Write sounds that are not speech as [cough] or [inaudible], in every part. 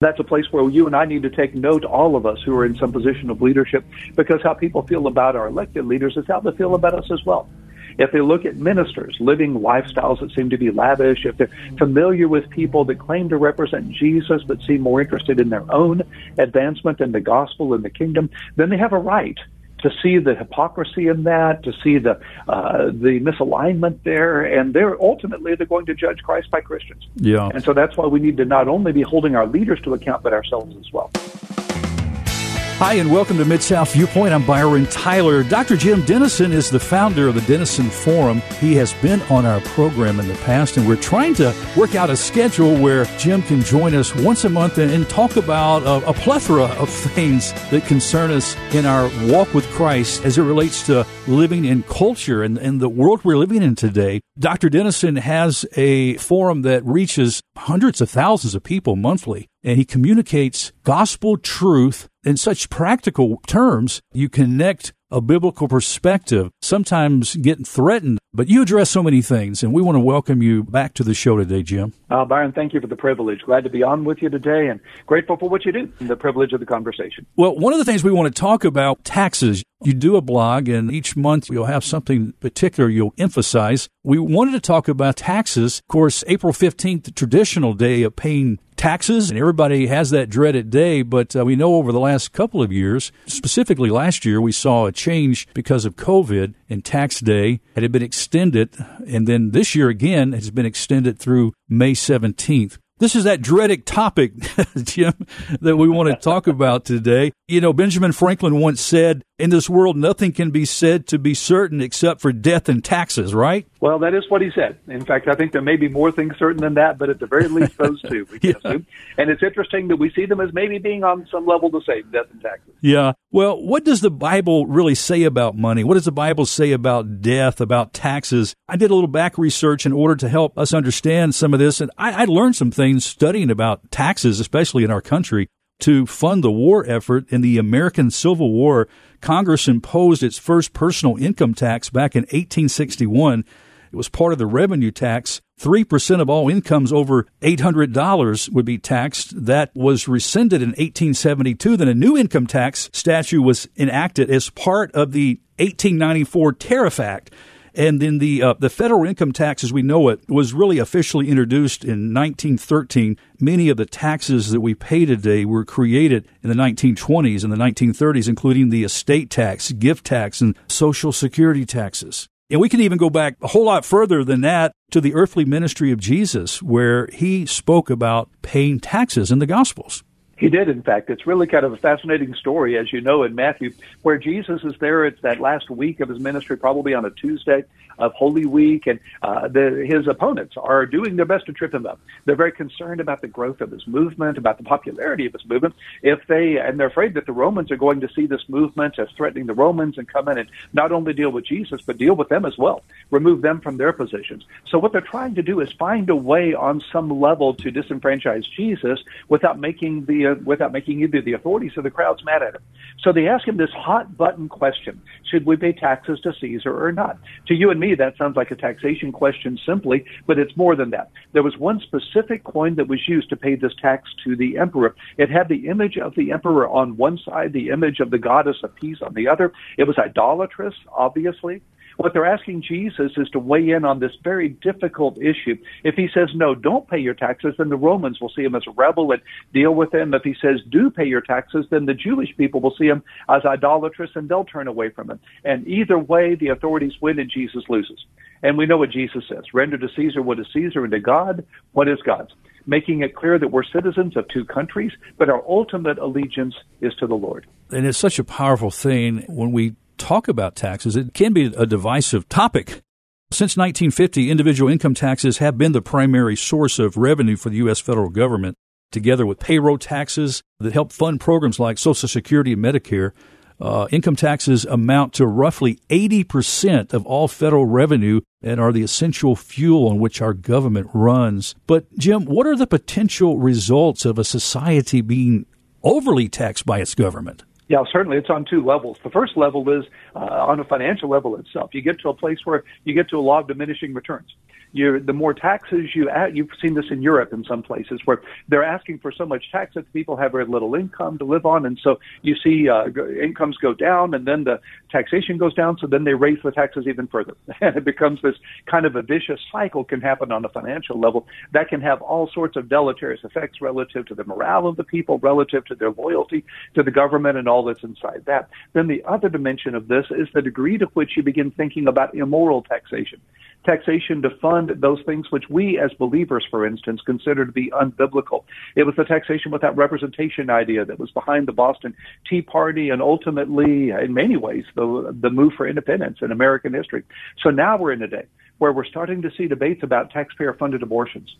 That's a place where you and I need to take note, all of us who are in some position of leadership, because how people feel about our elected leaders is how they feel about us as well. If they look at ministers living lifestyles that seem to be lavish, if they're familiar with people that claim to represent Jesus but seem more interested in their own advancement in the gospel and the kingdom, then they have a right to see the hypocrisy in that, to see the uh, the misalignment there, and they're ultimately they're going to judge Christ by Christians. Yeah. And so that's why we need to not only be holding our leaders to account, but ourselves as well. Hi, and welcome to Mid South Viewpoint. I'm Byron Tyler. Dr. Jim Denison is the founder of the Denison Forum. He has been on our program in the past, and we're trying to work out a schedule where Jim can join us once a month and, and talk about a, a, plethora of [laughs] things that concern us in our walk with Christ as it relates to living in culture and, and the world we're living in today. Dr. Denison has a forum that reaches hundreds of thousands of people monthly, and he communicates gospel truth in such practical terms. You connect a biblical perspective, sometimes getting threatened, but you address so many things, and we want to welcome you back to the show today, Jim. Uh, Byron, thank you for the privilege. Glad to be on with you today and grateful for what you do and the privilege of the conversation. Well, one of the things we want to talk about taxes. You do a blog, and each month you'll have something particular you'll emphasize. We wanted to talk about taxes. Of course, April 15th, the traditional day of paying taxes, and everybody has that dreaded day. But uh, we know over the last couple of years, specifically last year, we saw a change because of COVID, and tax day had been extended, and then this year again it's been extended through May 17th. This is that dreaded topic, [laughs] Jim, that we want to talk about today. You know, Benjamin Franklin once said, in this world, nothing can be said to be certain except for death and taxes, right? Well, that is what he said. In fact, I think there may be more things certain than that, but at the very least, those [laughs] two we can yeah. assume. And it's interesting that we see them as maybe being on some level the same, death and taxes. Yeah. Well, what does the Bible really say about money? What does the Bible say about death, about taxes? I did a little back research in order to help us understand some of this, and I, I learned some things studying about taxes, especially in our country to fund the war effort in the American Civil War, Congress imposed its first personal income tax back in 1861. It was part of the revenue tax. 3% of all incomes over $800 would be taxed. That was rescinded in 1872. Then a new income tax statute was enacted as part of the 1894 Tariff Act. And then the uh, the federal income tax, as we know it, was really officially introduced in 1913. Many of the taxes that we pay today were created in the 1920s and the 1930s, including the estate tax, gift tax, and social security taxes. And we can even go back a whole lot further than that to the earthly ministry of Jesus, where he spoke about paying taxes in the Gospels. He did, in fact. It's really kind of a fascinating story, as you know, in Matthew, where Jesus is there. It's that last week of his ministry, probably on a Tuesday of Holy Week, and uh, the, his opponents are doing their best to trip him up. They're very concerned about the growth of his movement, about the popularity of his movement. If they and they're afraid that the Romans are going to see this movement as threatening the Romans and come in and not only deal with Jesus, but deal with them as well, remove them from their positions. So what they're trying to do is find a way on some level to disenfranchise Jesus without making the without making either the authorities or the crowds mad at him. So they ask him this hot button question: Should we pay taxes to Caesar or not? To you and me, that sounds like a taxation question simply, but it's more than that. There was one specific coin that was used to pay this tax to the emperor. It had the image of the emperor on one side, the image of the goddess of peace on the other. It was idolatrous, obviously. What they're asking Jesus is to weigh in on this very difficult issue. If he says, no, don't pay your taxes, then the Romans will see him as a rebel and deal with him. If he says, do pay your taxes, then the Jewish people will see him as idolatrous and they'll turn away from him. And either way, the authorities win and Jesus loses. And we know what Jesus says render to Caesar what is Caesar and to God what is God's. Making it clear that we're citizens of two countries, but our ultimate allegiance is to the Lord. And it's such a powerful thing when we talk about taxes, it can be a divisive topic. Since 1950, individual income taxes have been the primary source of revenue for the U.S. federal government, together with payroll taxes that help fund programs like Social Security and Medicare. Uh, income taxes amount to roughly 80% of all federal revenue and are the essential fuel on which our government runs. But, Jim, what are the potential results of a society being overly taxed by its government? Yeah, certainly. It's on two levels. The first level is uh, on a financial level itself. You get to a place where you get to a law of diminishing returns you the more taxes you add, you've seen this in Europe in some places where they're asking for so much tax that people have very little income to live on, and so you see uh, incomes go down, and then the taxation goes down, so then they raise the taxes even further, [laughs] and it becomes this kind of a vicious cycle can happen on a financial level that can have all sorts of deleterious effects relative to the morale of the people, relative to their loyalty to the government, and all that's inside that. Then the other dimension of this is the degree to which you begin thinking about immoral taxation taxation to fund those things which we as believers, for instance, consider to be unbiblical. It was the taxation without representation idea that was behind the Boston Tea Party and ultimately, in many ways, the, the move for independence in American history. So now we're in a day where we're starting to see debates about taxpayer funded abortions.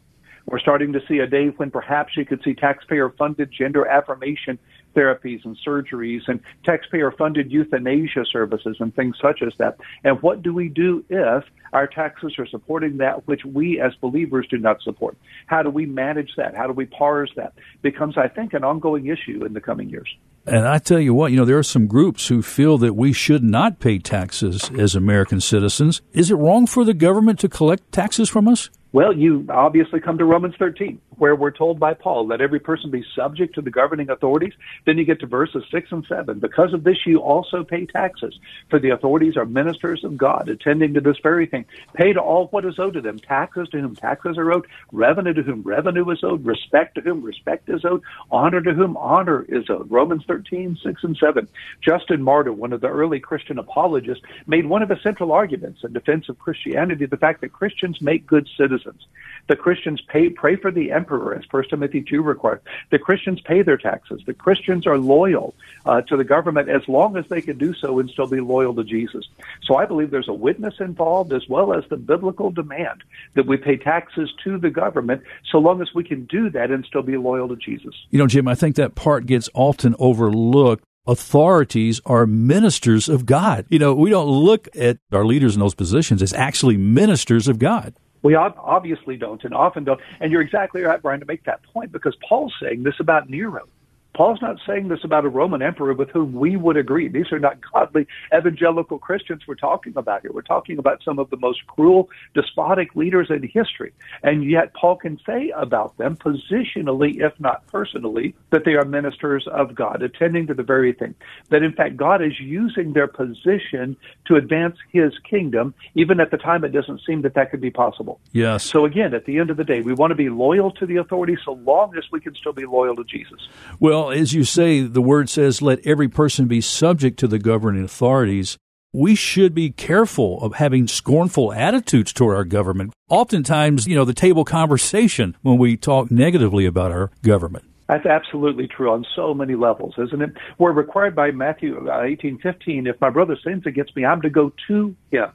We're starting to see a day when perhaps you could see taxpayer funded gender affirmation therapies and surgeries and taxpayer funded euthanasia services and things such as that. And what do we do if our taxes are supporting that which we as believers do not support? How do we manage that? How do we parse that? Becomes, I think, an ongoing issue in the coming years. And I tell you what, you know, there are some groups who feel that we should not pay taxes as American citizens. Is it wrong for the government to collect taxes from us? Well, you obviously come to Romans 13, where we're told by Paul, let every person be subject to the governing authorities. Then you get to verses 6 and 7. Because of this, you also pay taxes, for the authorities are ministers of God, attending to this very thing. Pay to all what is owed to them, taxes to whom taxes are owed, revenue to whom revenue is owed, respect to whom respect is owed, honor to whom honor is owed. Romans 13, 6 and 7. Justin Martyr, one of the early Christian apologists, made one of the central arguments in defense of Christianity the fact that Christians make good citizens citizens. The Christians pay, pray for the emperor, as 1 Timothy 2 requires. The Christians pay their taxes. The Christians are loyal uh, to the government as long as they can do so and still be loyal to Jesus. So I believe there's a witness involved as well as the biblical demand that we pay taxes to the government so long as we can do that and still be loyal to Jesus. You know, Jim, I think that part gets often overlooked authorities are ministers of God. You know, we don't look at our leaders in those positions as actually ministers of God. We obviously don't and often don't. And you're exactly right, Brian, to make that point because Paul's saying this about Nero. Paul's not saying this about a Roman emperor with whom we would agree. These are not godly evangelical Christians we're talking about here. We're talking about some of the most cruel, despotic leaders in history. And yet, Paul can say about them, positionally, if not personally, that they are ministers of God, attending to the very thing. That, in fact, God is using their position to advance his kingdom, even at the time it doesn't seem that that could be possible. Yes. So, again, at the end of the day, we want to be loyal to the authorities so long as we can still be loyal to Jesus. Well, well, as you say, the word says, let every person be subject to the governing authorities. We should be careful of having scornful attitudes toward our government. Oftentimes, you know, the table conversation when we talk negatively about our government. That's absolutely true on so many levels, isn't it? We're required by Matthew uh, eighteen fifteen. If my brother sins against me, I'm to go to him.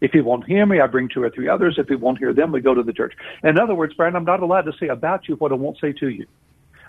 If he won't hear me, I bring two or three others. If he won't hear them, we go to the church. In other words, Brian, I'm not allowed to say about you what I won't say to you.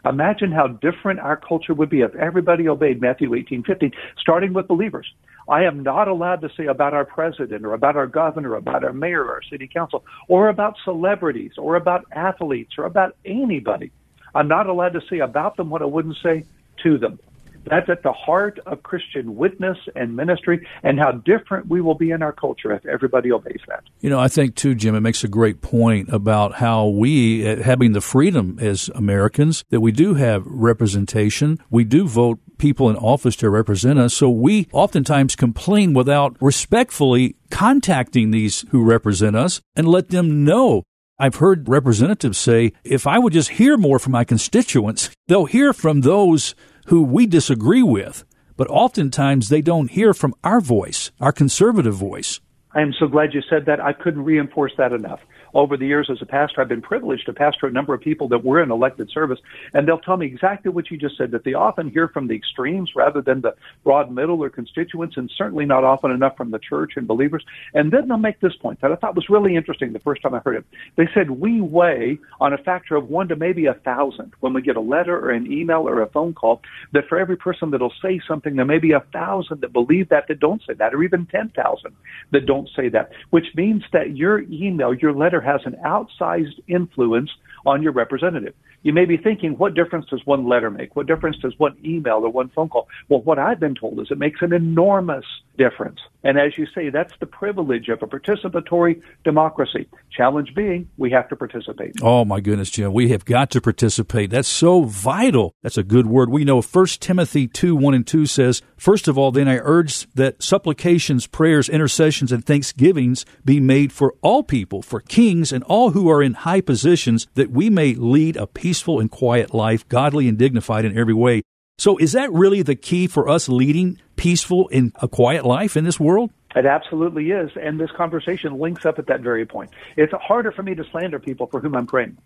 Imagine how different our culture would be if everybody obeyed Matthew 18:15, starting with believers. I am not allowed to say about our president or about our governor, or about our mayor or our city council, or about celebrities or about athletes or about anybody. I'm not allowed to say about them what I wouldn't say to them. That's at the heart of Christian witness and ministry and how different we will be in our culture if everybody obeys that. You know, I think too, Jim, it makes a great point about how we, uh, having the freedom as Americans, that we do have representation. We do vote people in office to represent us. So we oftentimes complain without respectfully contacting these who represent us and let them know I've heard representatives say, if I would just hear more from my constituents, they'll hear from those who we disagree with, but oftentimes they don't hear from our voice, our conservative voice. I am so glad you said that. I couldn't reinforce that enough over the years as a pastor, I've been privileged to pastor a number of people that were in elected service, and they'll tell me exactly what you just said, that they often hear from the extremes rather than the broad middle or constituents, and certainly not often enough from the church and believers. And then they'll make this point that I thought was really interesting the first time I heard it. They said, we weigh on a factor of one to maybe a thousand when we get a letter or an email or a phone call, that for every person that'll say something, there may be a thousand that believe that that don't say that, or even 10,000 that don't say that, which means that your email, your letter, has an outsized influence on your representative. You may be thinking, what difference does one letter make? What difference does one email or one phone call? Well, what I've been told is it makes an enormous difference. And as you say, that's the privilege of a participatory democracy. Challenge being, we have to participate. Oh my goodness, Jim, we have got to participate. That's so vital. That's a good word. We know 1 Timothy 2, 1 and 2 says, First of all, then I urge that supplications, prayers, intercessions, and thanksgivings be made for all people, for kings and all who are in high positions, that we may lead a peaceful and quiet life, godly and dignified in every way. So is that really the key for us leading peaceful and a quiet life in this world? It absolutely is. And this conversation links up at that very point. It's harder for me to slander people for whom I'm praying.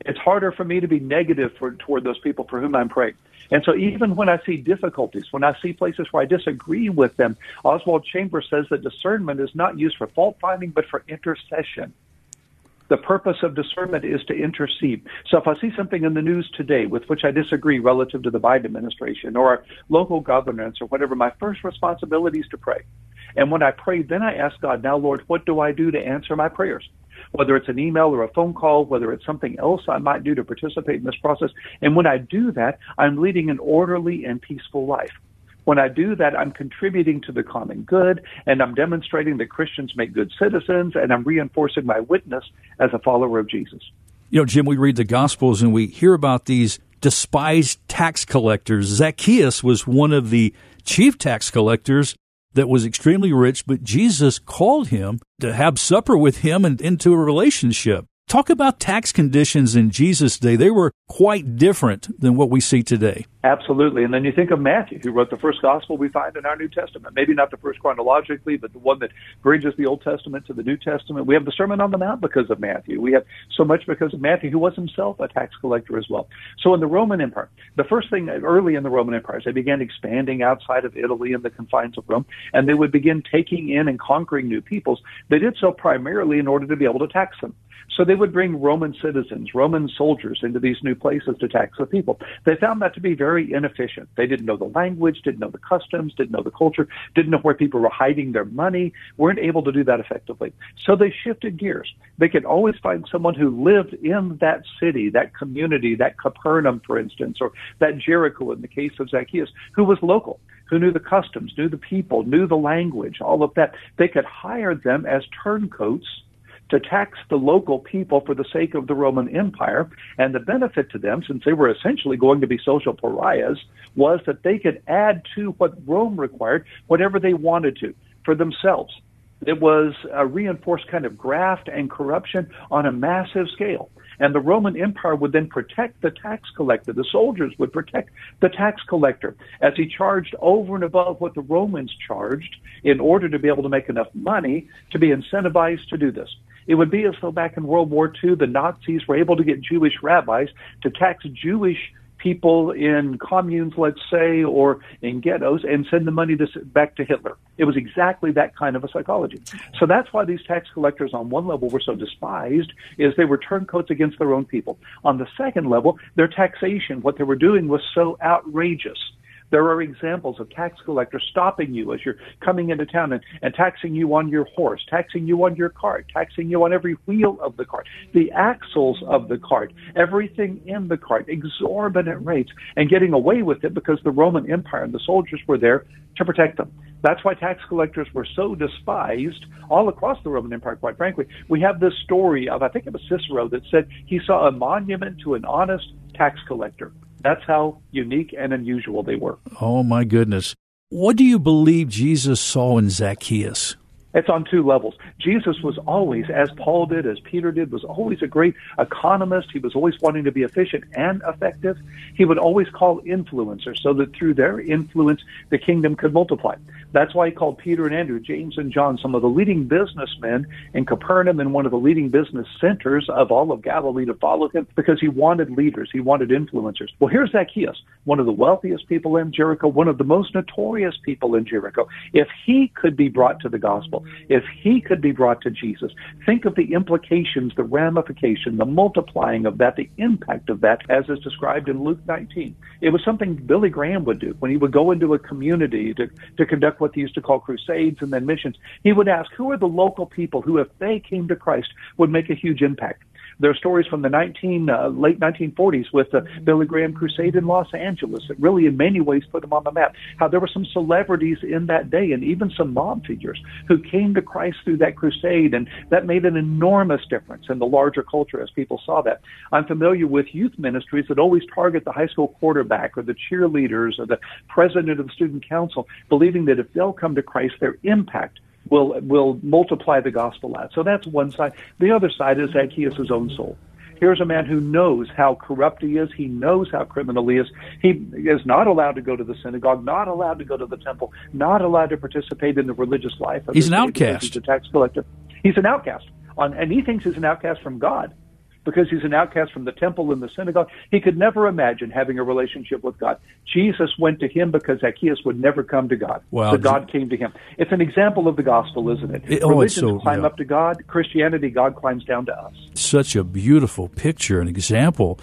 It's harder for me to be negative for, toward those people for whom I'm praying. And so even when I see difficulties, when I see places where I disagree with them, Oswald Chambers says that discernment is not used for fault finding, but for intercession. The purpose of discernment is to intercede. So if I see something in the news today with which I disagree relative to the Biden administration or local governance or whatever, my first responsibility is to pray. And when I pray, then I ask God, now, Lord, what do I do to answer my prayers? Whether it's an email or a phone call, whether it's something else I might do to participate in this process. And when I do that, I'm leading an orderly and peaceful life. When I do that, I'm contributing to the common good and I'm demonstrating that Christians make good citizens and I'm reinforcing my witness as a follower of Jesus. You know, Jim, we read the Gospels and we hear about these despised tax collectors. Zacchaeus was one of the chief tax collectors that was extremely rich, but Jesus called him to have supper with him and into a relationship. Talk about tax conditions in Jesus' day. They were quite different than what we see today. Absolutely. And then you think of Matthew, who wrote the first gospel we find in our New Testament. Maybe not the first chronologically, but the one that bridges the Old Testament to the New Testament. We have the Sermon on the Mount because of Matthew. We have so much because of Matthew, who was himself a tax collector as well. So in the Roman Empire, the first thing early in the Roman Empire is they began expanding outside of Italy and the confines of Rome, and they would begin taking in and conquering new peoples. They did so primarily in order to be able to tax them. So they would bring Roman citizens, Roman soldiers into these new places to tax the people. They found that to be very inefficient. They didn't know the language, didn't know the customs, didn't know the culture, didn't know where people were hiding their money, weren't able to do that effectively. So they shifted gears. They could always find someone who lived in that city, that community, that Capernaum, for instance, or that Jericho in the case of Zacchaeus, who was local who knew the customs, knew the people, knew the language, all of that. They could hire them as turncoats to tax the local people for the sake of the Roman Empire. And the benefit to them, since they were essentially going to be social pariahs, was that they could add to what Rome required whatever they wanted to for themselves. It was a reinforced kind of graft and corruption on a massive scale. And the Roman Empire would then protect the tax collector. The soldiers would protect the tax collector as he charged over and above what the Romans charged in order to be able to make enough money to be incentivized to do this. It would be as though back in World War II, the Nazis were able to get Jewish rabbis to tax Jewish people in communes, let's say, or in ghettos, and send the money to, back to Hitler. It was exactly that kind of a psychology. So that's why these tax collectors, on one level, were so despised, is they were turncoats against their own people. On the second level, their taxation, what they were doing was so outrageous there are examples of tax collectors stopping you as you're coming into town and, and taxing you on your horse, taxing you on your cart, taxing you on every wheel of the cart, the axles of the cart, everything in the cart, exorbitant rates, and getting away with it because the Roman Empire and the soldiers were there to protect them. That's why tax collectors were so despised all across the Roman Empire, quite frankly. We have this story of, I think it was Cicero, that said he saw a monument to an honest tax collector. That's how unique and unusual they were. Oh, my goodness. What do you believe Jesus saw in Zacchaeus? It's on two levels. Jesus was always, as Paul did, as Peter did, was always a great economist. He was always wanting to be efficient and effective. He would always call influencers so that through their influence, the kingdom could multiply. That's why he called Peter and Andrew, James and John, some of the leading businessmen in Capernaum and one of the leading business centers of all of Galilee to follow him because he wanted leaders. He wanted influencers. Well, here's Zacchaeus, one of the wealthiest people in Jericho, one of the most notorious people in Jericho. If he could be brought to the gospel, if he could be brought to Jesus, think of the implications, the ramification, the multiplying of that, the impact of that, as is described in Luke 19. It was something Billy Graham would do when he would go into a community to, to conduct what they used to call crusades and then missions. He would ask, who are the local people who, if they came to Christ, would make a huge impact? There are stories from the 19 uh, late 1940s with the Billy Graham Crusade in Los Angeles that really, in many ways, put them on the map. How there were some celebrities in that day and even some mob figures who came to Christ through that crusade, and that made an enormous difference in the larger culture as people saw that. I'm familiar with youth ministries that always target the high school quarterback or the cheerleaders or the president of the student council, believing that if they'll come to Christ, their impact will will multiply the gospel out. So that's one side. The other side is Zacchaeus' own soul. Here's a man who knows how corrupt he is. He knows how criminal he is. He is not allowed to go to the synagogue, not allowed to go to the temple, not allowed to participate in the religious life. Of He's an outcast. He's a tax collector. He's an outcast. On, and he thinks he's an outcast from God because he's an outcast from the temple and the synagogue. He could never imagine having a relationship with God. Jesus went to him because Zacchaeus would never come to God. Wow. So God came to him. It's an example of the gospel, isn't it? it oh, Religions so, climb yeah. up to God. Christianity, God climbs down to us. Such a beautiful picture, an example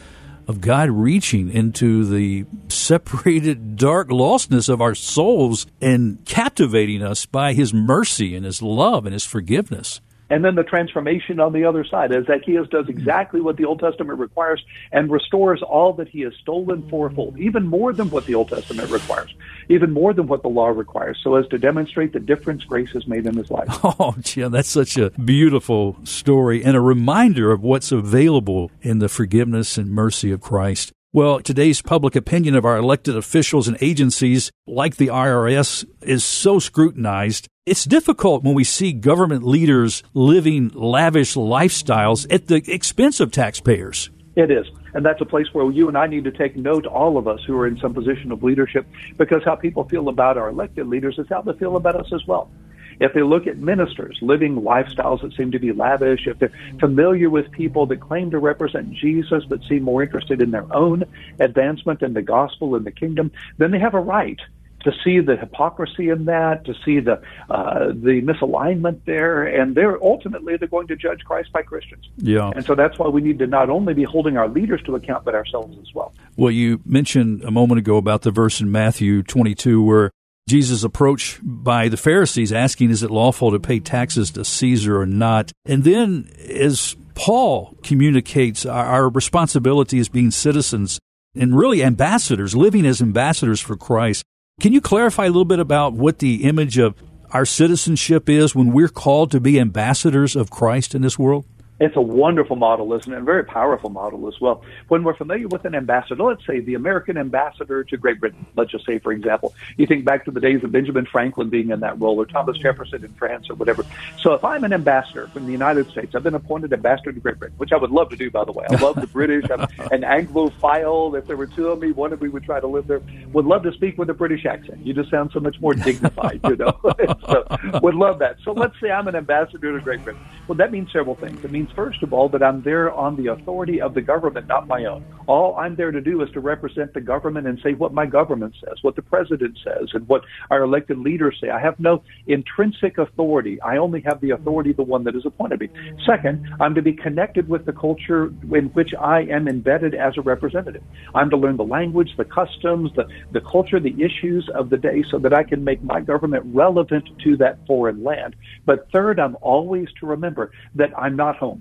of God reaching into the separated, dark lostness of our souls and captivating us by His mercy and His love and His forgiveness and then the transformation on the other side, as Zacchaeus does exactly what the Old Testament requires and restores all that he has stolen fourfold, even more than what the Old Testament requires, even more than what the law requires, so as to demonstrate the difference grace has made in his life. [laughs] Oh, Jim, that's such a beautiful story and a reminder of what's available in the forgiveness and mercy of Christ. Well, today's public opinion of our elected officials and agencies, like the IRS, is so scrutinized. It's difficult when we see government leaders living lavish lifestyles at the expense of taxpayers. It is. And that's a place where you and I need to take note, all of us who are in some position of leadership, because how people feel about our elected leaders is how they feel about us as well if they look at ministers living lifestyles that seem to be lavish, if they're familiar with people that claim to represent Jesus but seem more interested in their own advancement in the gospel and the kingdom, then they have a right to see the hypocrisy in that, to see the uh, the misalignment there, and they're ultimately they're going to judge Christ by Christians. Yeah, and so that's why we need to not only be holding our leaders to account, but ourselves as well. Well, you mentioned a moment ago about the verse in Matthew 22 where Jesus' approach by the Pharisees asking, is it lawful to pay taxes to Caesar or not? And then as Paul communicates our, our responsibility as being citizens and really ambassadors, living as ambassadors for Christ. Can you clarify a little bit about what the image of our citizenship is when we're called to be ambassadors of Christ in this world? It's a wonderful model, isn't it? A very powerful model as well. When we're familiar with an ambassador, let's say the American ambassador to Great Britain, let's just say, for example, you think back to the days of Benjamin Franklin being in that role or Thomas mm-hmm. Jefferson in France or whatever. So if I'm an ambassador from the United States, I've been appointed ambassador to Great Britain, which I would love to do, by the way. I love the British. I'm [laughs] an Anglophile. If there were two of me, one of me would try to live there. Would love to speak with a British accent. You just sound so much more dignified, you know. [laughs] so would love that. So let's say I'm an ambassador to Great Britain. Well, that means several things. It means first of all, that I'm there on the authority of the government, not my own. All I'm there to do is to represent the government and say what my government says, what the president says, and what our elected leaders say. I have no intrinsic authority. I only have the authority of the one that has appointed me. Second, I'm to be connected with the culture in which I am embedded as a representative. I'm to learn the language, the customs, the, the culture, the issues of the day so that I can make my government relevant to that foreign land. But third, I'm always to remember that I'm not home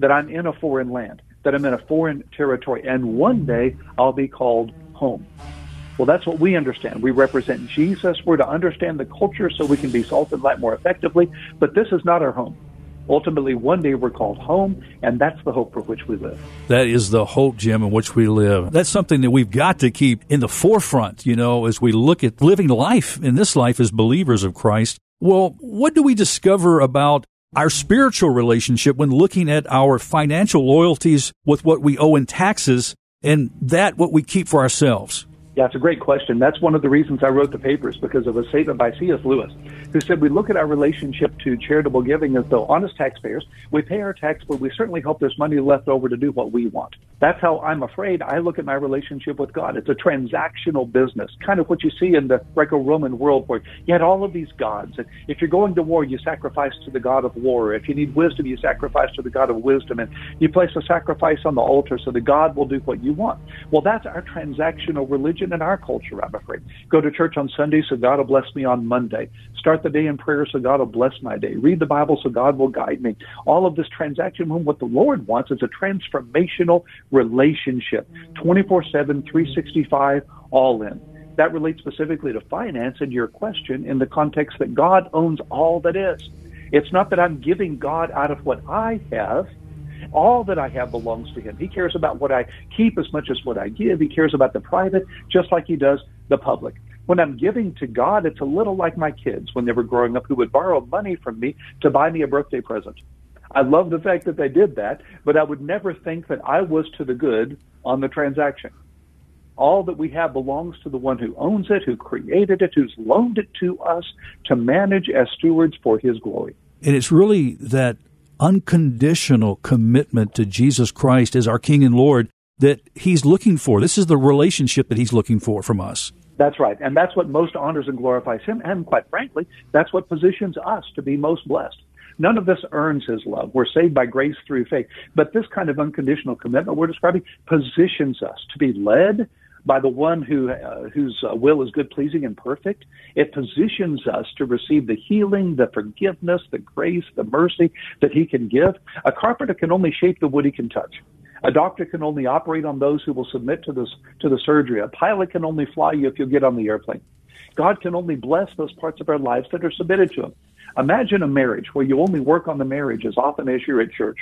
that I'm in a foreign land, that I'm in a foreign territory, and one day I'll be called home. Well, that's what we understand. We represent Jesus. We're to understand the culture so we can be salt and light more effectively, but this is not our home. Ultimately, one day we're called home, and that's the hope for which we live. That is the hope, Jim, in which we live. That's something that we've got to keep in the forefront, you know, as we look at living life in this life as believers of Christ. Well, what do we discover about our spiritual relationship when looking at our financial loyalties with what we owe in taxes and that what we keep for ourselves? Yeah, it's a great question. That's one of the reasons I wrote the papers because of a statement by C.S. Lewis, who said we look at our relationship to charitable giving as though honest taxpayers, we pay our tax, but we certainly hope there's money left over to do what we want. That's how I'm afraid I look at my relationship with God. It's a transactional business, kind of what you see in the Greco-Roman world where you had all of these gods. And if you're going to war, you sacrifice to the God of war. If you need wisdom, you sacrifice to the God of wisdom. And you place a sacrifice on the altar so the God will do what you want. Well, that's our transactional religion religion in our culture, I'm afraid. Go to church on Sunday so God will bless me on Monday. Start the day in prayer so God will bless my day. Read the Bible so God will guide me. All of this transaction, what the Lord wants is a transformational relationship, 24 7, 365, all in. That relates specifically to finance and your question in the context that God owns all that is. It's not that I'm giving God out of what I have all that I have belongs to Him. He cares about what I keep as much as what I give. He cares about the private just like He does the public. When I'm giving to God, it's a little like my kids when they were growing up who would borrow money from me to buy me a birthday present. I love the fact that they did that, but I would never think that I was to the good on the transaction. All that we have belongs to the one who owns it, who created it, who's loaned it to us to manage as stewards for his glory. And it's really that unconditional commitment to Jesus Christ as our King and Lord that He's looking for. This is the relationship that He's looking for from us. That's right. And that's what most honors and glorifies Him. And quite frankly, that's what positions us to be most blessed. None of this earns His love. We're saved by grace through faith. But this kind of unconditional commitment we're describing positions us to be led by the one who uh, whose uh, will is good, pleasing, and perfect. It positions us to receive the healing, the forgiveness, the grace, the mercy that He can give. A carpenter can only shape the wood he can touch. A doctor can only operate on those who will submit to this to the surgery. A pilot can only fly you if you get on the airplane. God can only bless those parts of our lives that are submitted to Him. Imagine a marriage where you only work on the marriage as often as you're at church.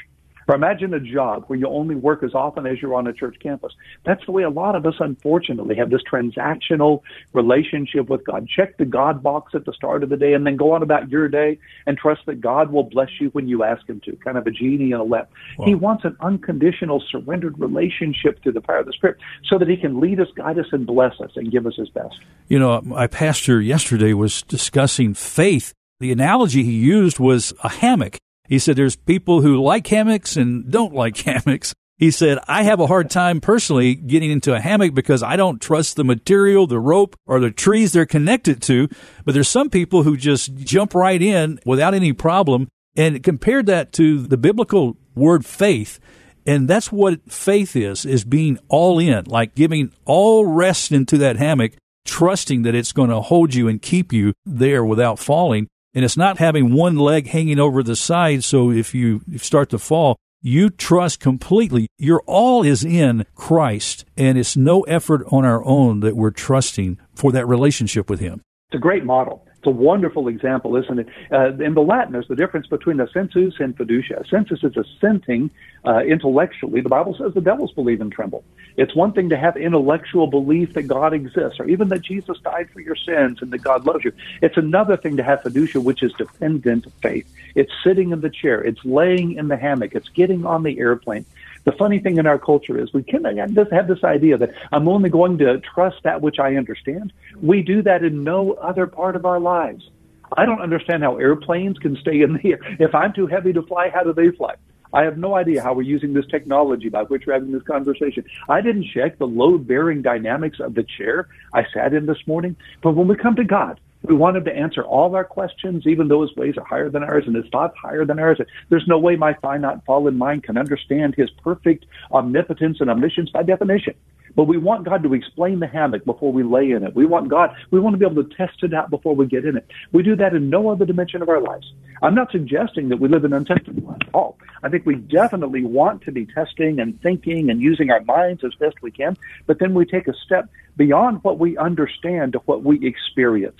Or imagine a job where you only work as often as you're on a church campus. That's the way a lot of us, unfortunately, have this transactional relationship with God. Check the God box at the start of the day and then go on about your day and trust that God will bless you when you ask Him to. Kind of a genie in a lamp. Wow. He wants an unconditional, surrendered relationship through the power of the Spirit so that He can lead us, guide us, and bless us and give us His best. You know, my pastor yesterday was discussing faith. The analogy he used was a hammock. He said there's people who like hammocks and don't like [laughs] hammocks. He said, I have a hard time personally getting into a hammock because I don't trust the material, the rope, or the trees they're connected to. But there's some people who just jump right in without any problem. And compared that to the biblical word faith, and that's what faith is, is being all in, like giving all rest into that hammock, trusting that it's going to hold you and keep you there without falling. And it's not having one leg hanging over the side. So if you start to fall, you trust completely. Your all is in Christ, and it's no effort on our own that we're trusting for that relationship with Him. It's a great model. It's a wonderful example, isn't it? Uh, in the Latin, there's the difference between assensus and fiducia. Assensus is assenting uh, intellectually. The Bible says the devils believe and tremble. It's one thing to have intellectual belief that God exists, or even that Jesus died for your sins and that God loves you. It's another thing to have fiducia, which is dependent faith. It's sitting in the chair. It's laying in the hammock. It's getting on the airplane. The funny thing in our culture is we can just have this idea that I'm only going to trust that which I understand. We do that in no other part of our lives. I don't understand how airplanes can stay in the air. If I'm too heavy to fly, how do they fly? I have no idea how we're using this technology by which we're having this conversation. I didn't check the load bearing dynamics of the chair I sat in this morning. But when we come to God, we want him to answer all of our questions, even though his ways are higher than ours and his thoughts higher than ours. There's no way my finite fallen mind can understand his perfect omnipotence and omniscience by definition. But we want God to explain the hammock before we lay in it. We want God, we want to be able to test it out before we get in it. We do that in no other dimension of our lives. I'm not suggesting that we live in untested lives at all. I think we definitely want to be testing and thinking and using our minds as best we can, but then we take a step beyond what we understand to what we experience.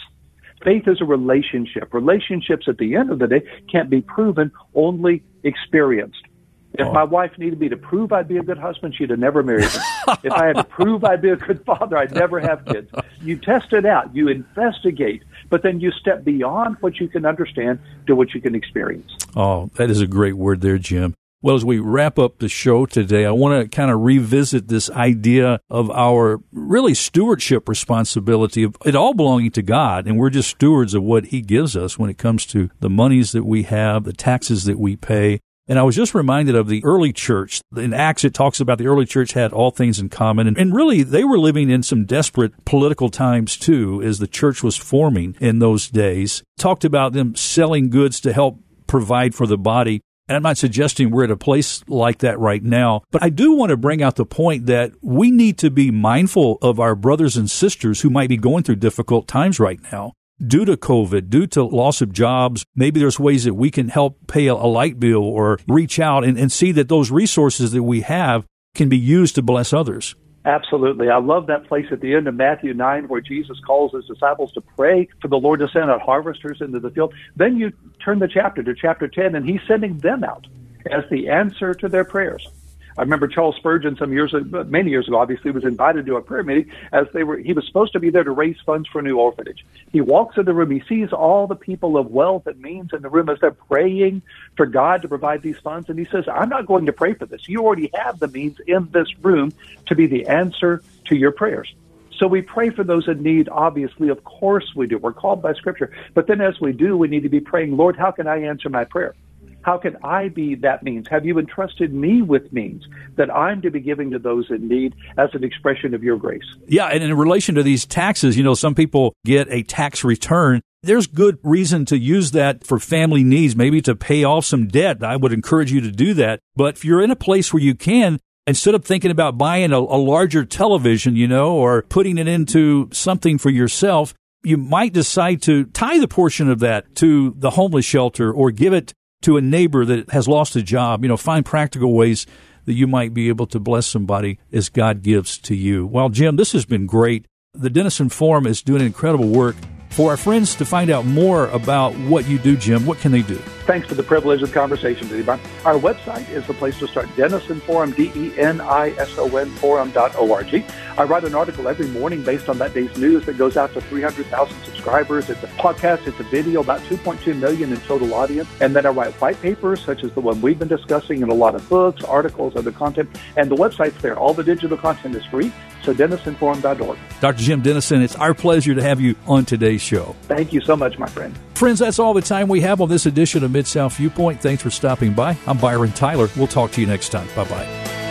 Faith is a relationship. Relationships at the end of the day can't be proven, only experienced. If oh. my wife needed me to prove I'd be a good husband, she'd have never married me. if I had to prove I'd be a good father, I'd never have kids. You test it out, you investigate, but then you step beyond what you can understand to what you can experience. Oh, that is a great word there, Jim. Well, as we wrap up the show today, I want to kind of revisit this idea of our really stewardship responsibility of it all belonging to God. And we're just stewards of what He gives us when it comes to the monies that we have, the taxes that we pay. And I was just reminded of the early church. In Acts, it talks about the early church had all things in common. And, and really, they were living in some desperate political times too, as the church was forming in those days. Talked about them selling goods to help provide for the body And I'm not suggesting we're at a place like that right now, but I do want to bring out the point that we need to be mindful of our brothers and sisters who might be going through difficult times right now. Due to COVID, due to loss of jobs, maybe there's ways that we can help pay a, light bill or reach out and, and see that those resources that we have can be used to bless others. Absolutely. I love that place at the end of Matthew 9 where Jesus calls his disciples to pray for the Lord to send out harvesters into the field. Then you turn the chapter to chapter 10 and he's sending them out as the answer to their prayers. I remember Charles Spurgeon some years, many years ago, obviously was invited to a prayer meeting as they were. He was supposed to be there to raise funds for a new orphanage. He walks in the room. He sees all the people of wealth and means in the room as they're praying for God to provide these funds, and he says, "I'm not going to pray for this. You already have the means in this room to be the answer to your prayers." So we pray for those in need, obviously, of course we do. We're called by Scripture. But then as we do, we need to be praying, Lord, how can I answer my prayer? How can I be that means? Have you entrusted me with means that I'm to be giving to those in need as an expression of your grace? Yeah, and in relation to these taxes, you know, some people get a tax return. There's good reason to use that for family needs, maybe to pay off some debt. I would encourage you to do that. But if you're in a place where you can, instead of thinking about buying a, a larger television, you know, or putting it into something for yourself, you might decide to tie the portion of that to the homeless shelter or give it to a neighbor that has lost a job. You know, find practical ways that you might be able to bless somebody as God gives to you. Well, Jim, this has been great. The Denison Forum is doing incredible work. For our friends to find out more about what you do, Jim, what can they do? Thanks for the privilege of the conversation today. Our website is the place to start, Denison Forum, D-E-N-I-S-O-N Forum.org. I write an article every morning based on that day's news that goes out to 300,000 subscribers. It's a podcast, it's a video, about 2.2 million in total audience. And then I write white papers, such as the one we've been discussing, and a lot of books, articles, other content. And the website's there. All the digital content is free. So DenisonForum.org. Dr. Jim Denison, it's our pleasure to have you on today's show. Thank you so much, my friend. Friends, that's all the time we have on this edition of Mid South Viewpoint. Thanks for stopping by. I'm Byron Tyler. We'll talk to you next time. Bye bye.